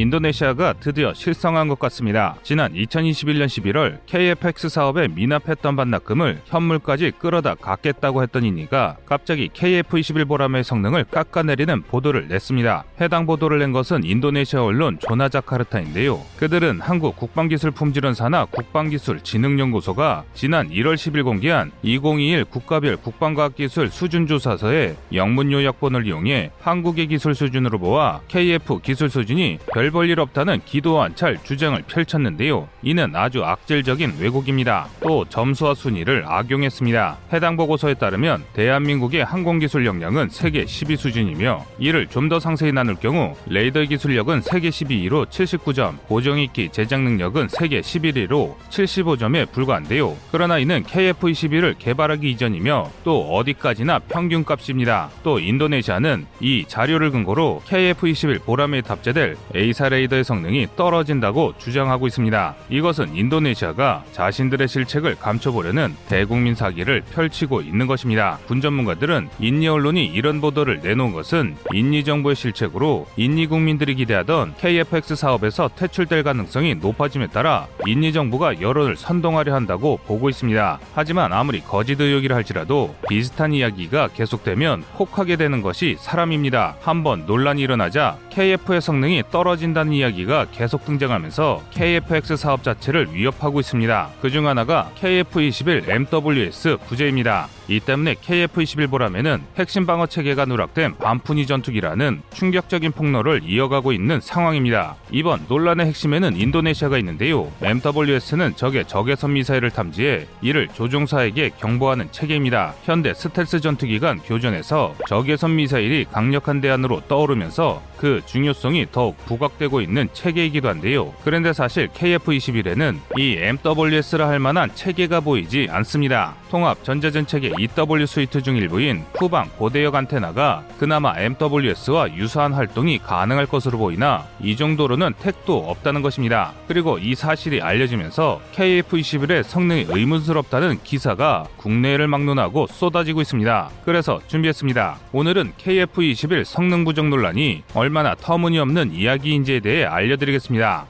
인도네시아가 드디어 실성한 것 같습니다. 지난 2021년 11월 KFX 사업에 미납했던 반납금을 현물까지 끌어다 갚겠다고 했던 이니가 갑자기 KF21 보람의 성능을 깎아내리는 보도를 냈습니다. 해당 보도를 낸 것은 인도네시아 언론 조나자카르타인데요. 그들은 한국 국방기술 품질원사나 국방기술진흥연구소가 지난 1월 10일 공개한 2021 국가별 국방과학기술 수준조사서에 영문 요약본을 이용해 한국의 기술 수준으로 보아 KF 기술 수준이 별볼 일 없다는 기도 안찰 주장을 펼쳤는데요. 이는 아주 악질적인 왜곡입니다. 또 점수와 순위를 악용했습니다. 해당 보고서에 따르면 대한민국의 항공기술 역량은 세계 10위 수준이며 이를 좀 더 상세히 나눌 경우 레이더 기술력은 세계 12위로 79점, 고정익기 제작 능력은 세계 11위로 75점에 불과한데요. 그러나 이는 KF-21을 개발하기 이전이며 또 어디까지나 평균값입니다. 또 인도네시아는 이 자료를 근거로 KF-21 보람에 탑재될 A 사 레이더의 성능이 떨어진다고 주장하고 있습니다. 이것은 인도네시아가 자신들의 실책을 감춰보려는 대국민 사기를 펼치고 있는 것입니다. 군 전문가들은 인니 언론이 이런 보도를 내놓은 것은 인니 정부의 실책으로 인니 국민들이 기대하던 KFX 사업에서 퇴출될 가능성이 높아짐에 따라 인니 정부가 여론을 선동하려 한다고 보고 있습니다. 하지만 아무리 거짓 의혹이라 할지라도 비슷한 이야기가 계속되면 혹하게 되는 것이 사람입니다. 한번 논란이 일어나자 KF의 성능이 떨어진다는 이야기가 계속 등장하면서 KFX 사업 자체를 위협하고 있습니다. 그중 하나가 KF21 MWS 부재입니다. 이 때문에 KF-21 보람에는 핵심 방어 체계가 누락된 반푼이 전투기라는 충격적인 폭로를 이어가고 있는 상황입니다. 이번 논란의 핵심에는 인도네시아가 있는데요. MWS는 적의 적외선 미사일을 탐지해 이를 조종사에게 경보하는 체계입니다. 현대 스텔스 전투기간 교전에서 적외선 미사일이 강력한 대안으로 떠오르면서 그 중요성이 더욱 부각되고 있는 체계이기도 한데요. 그런데 사실 KF-21에는 이 MWS라 할 만한 체계가 보이지 않습니다. 통합 전자전 체계 EW 스위트 중 일부인 후방 고대역 안테나가 그나마 MWS와 유사한 활동이 가능할 것으로 보이나 이 정도로는 택도 없다는 것입니다. 그리고 이 사실이 알려지면서 KF-21의 성능이 의문스럽다는 기사가 국내를 막론하고 쏟아지고 있습니다. 그래서 준비했습니다. 오늘은 KF-21 성능 부족 논란이 얼마나 터무니없는 이야기인지에 대해 알려드리겠습니다.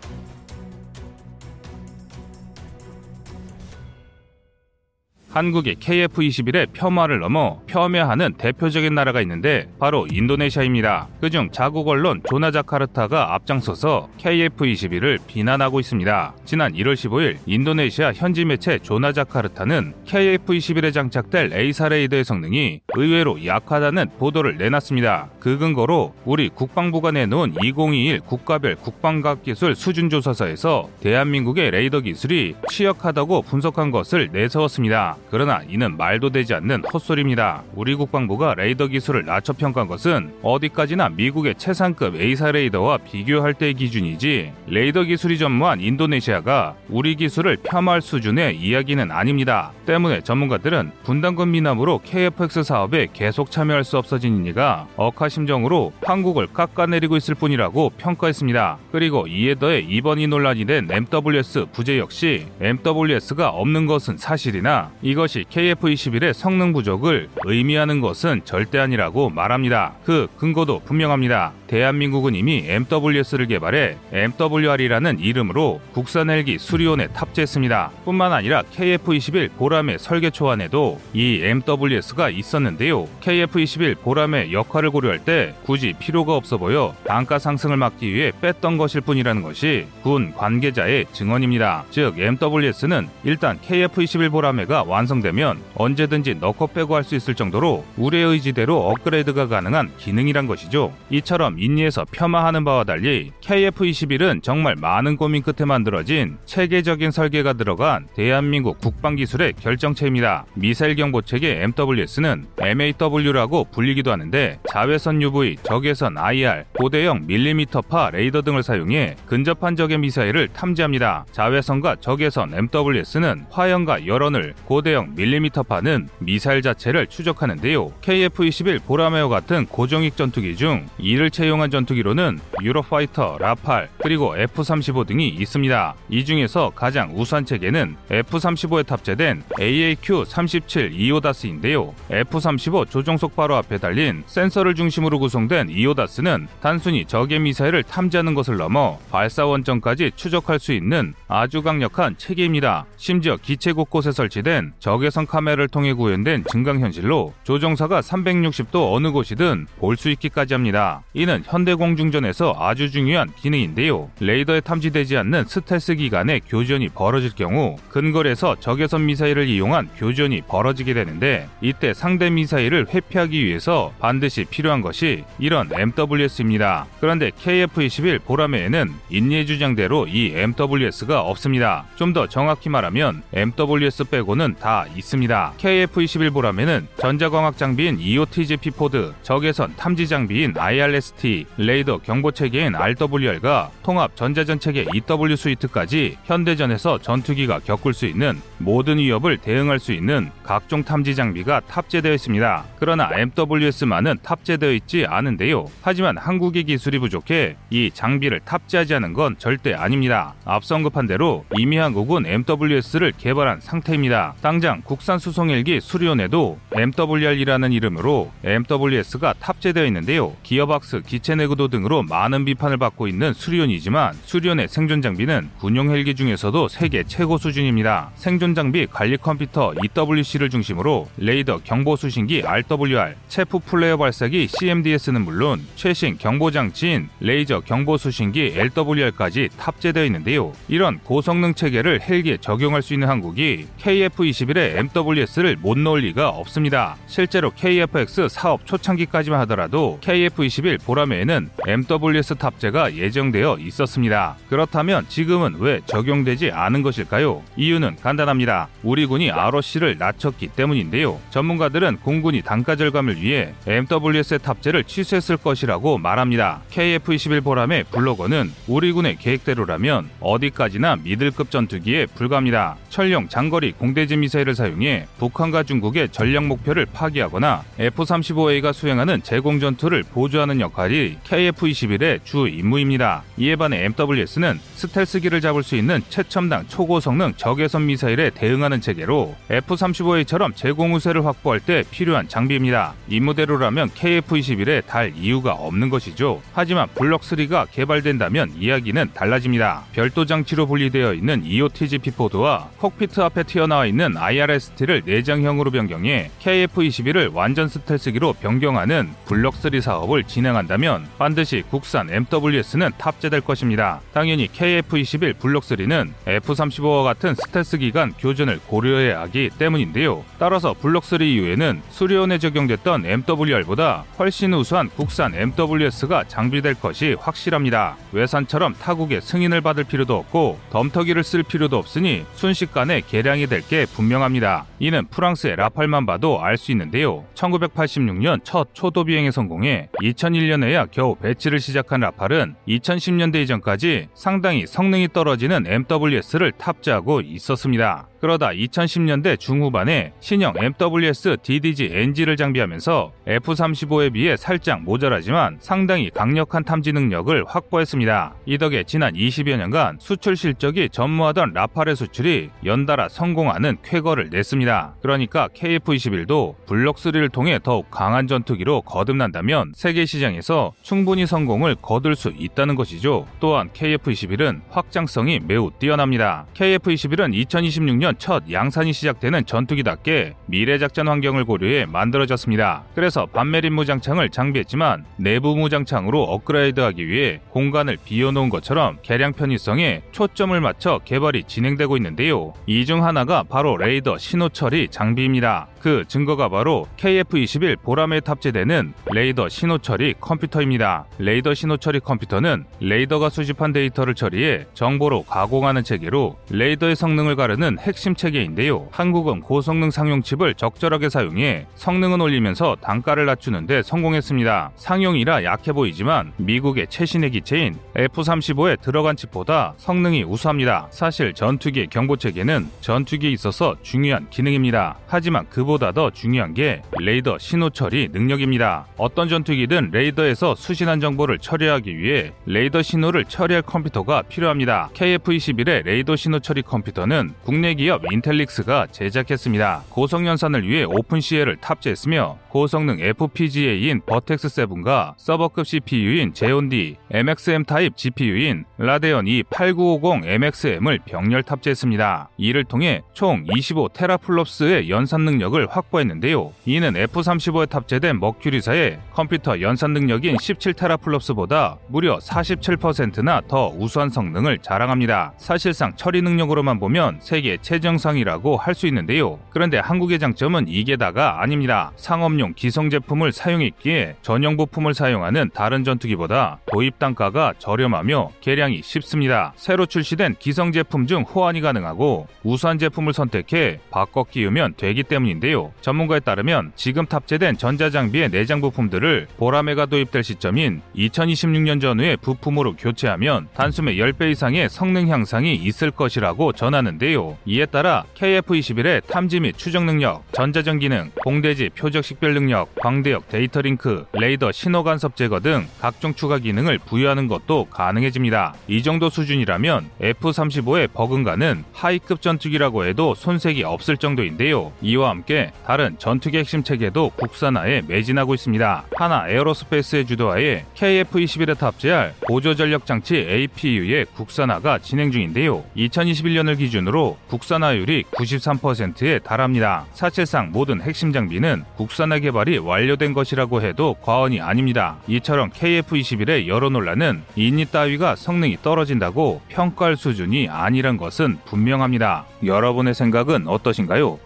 한국의 KF-21의 폄하를 넘어 폄훼하는 대표적인 나라가 있는데 바로 인도네시아입니다. 그중 자국 언론 조나자카르타가 앞장서서 KF-21을 비난하고 있습니다. 지난 1월 15일 인도네시아 현지 매체 조나자카르타는 KF-21에 장착될 AESA 레이더의 성능이 의외로 약하다는 보도를 내놨습니다. 그 근거로 우리 국방부가 내놓은 2021 국가별 국방과학기술 수준 조사서에서 대한민국의 레이더 기술이 취약하다고 분석한 것을 내세웠습니다. 그러나 이는 말도 되지 않는 헛소리입니다. 우리 국방부가 레이더 기술을 낮춰 평가한 것은 어디까지나 미국의 최상급 AESA 레이더와 비교할 때의 기준이지 레이더 기술이 전무한 인도네시아가 우리 기술을 폄하할 수준의 이야기는 아닙니다. 때문에 전문가들은 분담금 미남으로 KFX 사업에 계속 참여할 수 없어진 이가 억하심정으로 한국을 깎아내리고 있을 뿐이라고 평가했습니다. 그리고 이에 더해 이번 이 논란이 된 MWS 부재 역시 MWS가 없는 것은 사실이나 이것이 KF-21의 성능 부족을 의미하는 것은 절대 아니라고 말합니다. 그 근거도 분명합니다. 대한민국은 이미 MWS를 개발해 MWR이라는 이름으로 국산 헬기 수리온에 탑재했습니다. 뿐만 아니라 KF-21 보 람의 설계 초안에도 이 MWS가 있었는데요. KF-21 보람의 역할을 고려할 때 굳이 필요가 없어 보여 단가 상승을 막기 위해 뺐던 것일 뿐이라는 것이 군 관계자의 증언입니다. 즉 MWS는 일단 KF-21 보람회가 완성되면 언제든지 넣고 빼고 할 수 있을 정도로 우리의 의지대로 업그레이드가 가능한 기능이란 것이죠. 이처럼 인니에서 폄하하는 바와 달리 KF-21은 정말 많은 고민 끝에 만들어진 체계적인 설계가 들어간 대한민국 국방기술의 결 정체입니다. 미사일 경보 체계 MWS는 MAW라고 불리기도 하는데 자외선 UV, 적외선 IR, 고대형 밀리미터파 레이더 등을 사용해 근접한 적의 미사일을 탐지합니다. 자외선과 적외선 MWS는 화염과 열원을 고대형 밀리미터파는 미사일 자체를 추적하는데요. KF-21 보라매와 같은 고정익 전투기 중 이를 채용한 전투기로는 유로파이터, 라팔, 그리고 F-35 등이 있습니다. 이 중에서 가장 우수한 체계는 F-35에 탑재된 AAQ-37 EO DAS인데요. F-35 조종석 바로 앞에 달린 센서를 중심으로 구성된 EO DAS는 단순히 적의 미사일을 탐지하는 것을 넘어 발사 원점까지 추적할 수 있는 아주 강력한 체계입니다. 심지어 기체 곳곳에 설치된 적외선 카메라를 통해 구현된 증강현실로 조종사가 360도 어느 곳이든 볼 수 있기까지 합니다. 이는 현대 공중전에서 아주 중요한 기능인데요. 레이더에 탐지되지 않는 스텔스기 간에 교전이 벌어질 경우 근거리에서 적외선 미사일을 이용한 교전이 벌어지게 되는데 이때 상대 미사일을 회피하기 위해서 반드시 필요한 것이 이런 MWS입니다. 그런데 KF-21 보라매에는 인리의 주장대로 이 MWS가 없습니다. 좀 더 정확히 말하면 MWS 빼고는 다 있습니다. KF-21 보라매는 전자광학 장비인 EOTG P-포드, 적외선 탐지 장비인 IRST, 레이더 경보 체계인 RWR과 통합 전자전 체계 EW 스위트까지 현대전에서 전투기가 겪을 수 있는 모든 위협을 대응할 수 있는 각종 탐지 장비가 탑재되어 있습니다. 그러나 MWS만은 탑재되어 있지 않은데요. 하지만 한국의 기술이 부족해 이 장비를 탑재하지 않은 건 절대 아닙니다. 앞서 언급한 대로 이미 한국은 MWS를 개발한 상태입니다. 당장 국산 수송헬기 수리온에도 MWR이라는 이름으로 MWS가 탑재되어 있는데요. 기어박스, 기체 내구도 등으로 많은 비판을 받고 있는 수리온이지만 수리온의 생존 장비는 군용 헬기 중에서도 세계 최고 수준입니다. 생존 장비 관리 컴퓨터 EWC를 중심으로 레이더 경보 수신기 RWR, 채프 플레어 발사기 CMDS는 물론 최신 경보 장치인 레이저 경보 수신기 LWR까지 탑재되어 있는데요. 이런 고성능 체계를 헬기에 적용할 수 있는 한국이 KF-21에 MWS를 못 넣을 리가 없습니다. 실제로 KF-X 사업 초창기까지만 하더라도 KF-21 보라매에는 MWS 탑재가 예정되어 있었습니다. 그렇다면 지금은 왜 적용되지 않은 것일까요? 이유는 간단합니다. 우리 군이 ROC를 낮췄기 때문인데요. 전문가들은 공군이 단가 절감을 위해 MWS의 탑재를 취소했을 것이라고 말합니다. KF-21 보람의 블로거는 우리 군의 계획대로라면 어디까지나 미들급 전투기에 불과합니다. 철령 장거리 공대지 미사일을 사용해 북한과 중국의 전략 목표를 파기하거나 F-35A가 수행하는 제공 전투를 보조하는 역할이 KF-21의 주 임무입니다. 이에 반해 MWS는 스텔스기를 잡을 수 있는 최첨단 초고 성능 적외선 미사일 에 대응하는 체계로 F-35A처럼 제공 우세를 확보할 때 필요한 장비입니다. 임무대로라면 KF-21에 달 이유가 없는 것이죠. 하지만 블럭3가 개발된다면 이야기는 달라집니다. 별도 장치로 분리되어 있는 EOTG P-포드와 콕피트 앞에 튀어나와 있는 IRST를 내장형으로 변경해 KF-21을 완전 스텔스기로 변경하는 블럭3 사업을 진행한다면 반드시 국산 MWS는 탑재될 것입니다. 당연히 KF-21 블럭3는 F-35와 같은 스텔스 기간 교전을 고려해야 하기 때문인데요. 따라서 블럭3 이후에는 수리온에 적용됐던 MWR보다 훨씬 우수한 국산 MWS가 장비될 것이 확실합니다. 외산처럼 타국의 승인을 받을 필요도 없고 덤터기를 쓸 필요도 없으니 순식간에 개량이 될 게 분명합니다. 이는 프랑스의 라팔만 봐도 알 수 있는데요. 1986년 첫 초도 비행에 성공해 2001년에야 겨우 배치를 시작한 라팔은 2010년대 이전까지 상당히 성능이 떨어지는 MWS를 탑재하고 있었습니다. 그러다 2010년대 중후반에 신형 MWS DDG NG를 장비하면서 F-35에 비해 살짝 모자라지만 상당히 강력한 탐지 능력을 확보했습니다. 이 덕에 지난 20여 년간 수출 실적이 전무하던 라팔의 수출이 연달아 성공하는 쾌거를 냈습니다. 그러니까 KF-21도 블록3를 통해 더욱 강한 전투기로 거듭난다면 세계 시장에서 충분히 성공을 거둘 수 있다는 것이죠. 또한 KF-21은 확장성이 매우 뛰어납니다. KF-21은 2026년 첫 양산이 시작되는 전투기답게 미래 작전 환경을 고려해 만들어졌습니다. 그래서 반매립 무장창을 장비했지만 내부 무장창으로 업그레이드하기 위해 공간을 비워놓은 것처럼 개량 편의성에 초점을 맞춰 개발이 진행되고 있는데요. 이 중 하나가 바로 레이더 신호 처리 장비입니다. 그 증거가 바로 KF-21 보라매에 탑재되는 레이더 신호 처리 컴퓨터입니다. 레이더 신호 처리 컴퓨터는 레이더가 수집한 데이터를 처리해 정보로 가공하는 체계로 레이더의 성능을 가르는 핵심 체계인데요. 한국은 고성능 상용 칩을 적절하게 사용해 성능은 올리면서 단가를 낮추는데 성공했습니다. 상용이라 약해 보이지만 미국의 최신의 기체인 F-35에 들어간 칩보다 성능이 우수합니다. 사실 전투기의 경보 체계는 전투기에 있어서 중요한 기능입니다. 하지만 그보다 더 중요한 게 레이더 신호 처리 능력입니다. 어떤 전투기든 레이더에서 수신한 정보를 처리하기 위해 레이더 신호를 처리할 컴퓨터가 필요합니다. KF-21의 레이더 신호 처리 컴퓨터는 국내 기업 기업 인텔릭스가 제작했습니다. 고속 연산을 위해 OpenCL을 탑재했으며 고성능 FPGA인 Virtex 7과 서버급 CPU인 Xeon D, MXM 타입 GPU인 Radeon E 8950MXM을 병렬 탑재했습니다. 이를 통해 총 25테라플롭스의 연산 능력을 확보했는데요. 이는 F35에 탑재된 머큐리사의 컴퓨터 연산 능력인 17테라플롭스보다 무려 47%나 더 우수한 성능을 자랑합니다. 사실상 처리 능력으로만 보면 세계 최 정상이라고 할 수 있는데요. 그런데 한국의 장점은 이게 다가 아닙니다. 상업용 기성 제품을 사용했기에 전용 부품을 사용하는 다른 전투기보다 도입 단가가 저렴하며 개량이 쉽습니다. 새로 출시된 기성 제품 중 호환이 가능하고 우수한 제품을 선택해 바꿔 끼우면 되기 때문인데요. 전문가에 따르면 지금 탑재된 전자장비의 내장 부품들을 보라매가 도입될 시점인 2026년 전후에 부품으로 교체하면 단숨에 10배 이상의 성능 향상이 있을 것이라고 전하는데요. 이에 따라 KF21의 탐지 및 추적 능력, 전자전 기능, 공대지 표적 식별 능력, 광대역 데이터 링크, 레이더 신호 간섭 제거 등 각종 추가 기능을 부여하는 것도 가능해집니다. 이 정도 수준이라면 F-35의 버금가는 하이급 전투기라고 해도 손색이 없을 정도인데요. 이와 함께 다른 전투기 핵심 체계도 국산화에 매진하고 있습니다. 한화 에어로스페이스의 주도하에 KF-21에 탑재할 보조 전력 장치 APU의 국산화가 진행 중인데요. 2021년을 기준으로 국산화율이 93%에 달합니다. 사실상 모든 핵심 장비는 국산화 개발이 완료된 것이라고 해도 과언이 아닙니다. 이처럼 KF-21의 여러 논란은 인니 따위가 성능이 떨어진다고 평가할 수준이 아니란 것은 분명합니다. 여러분의 생각은 어떠신가요?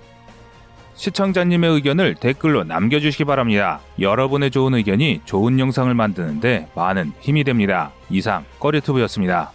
시청자님의 의견을 댓글로 남겨주시기 바랍니다. 여러분의 좋은 의견이 좋은 영상을 만드는데 많은 힘이 됩니다. 이상 꺼리투브였습니다.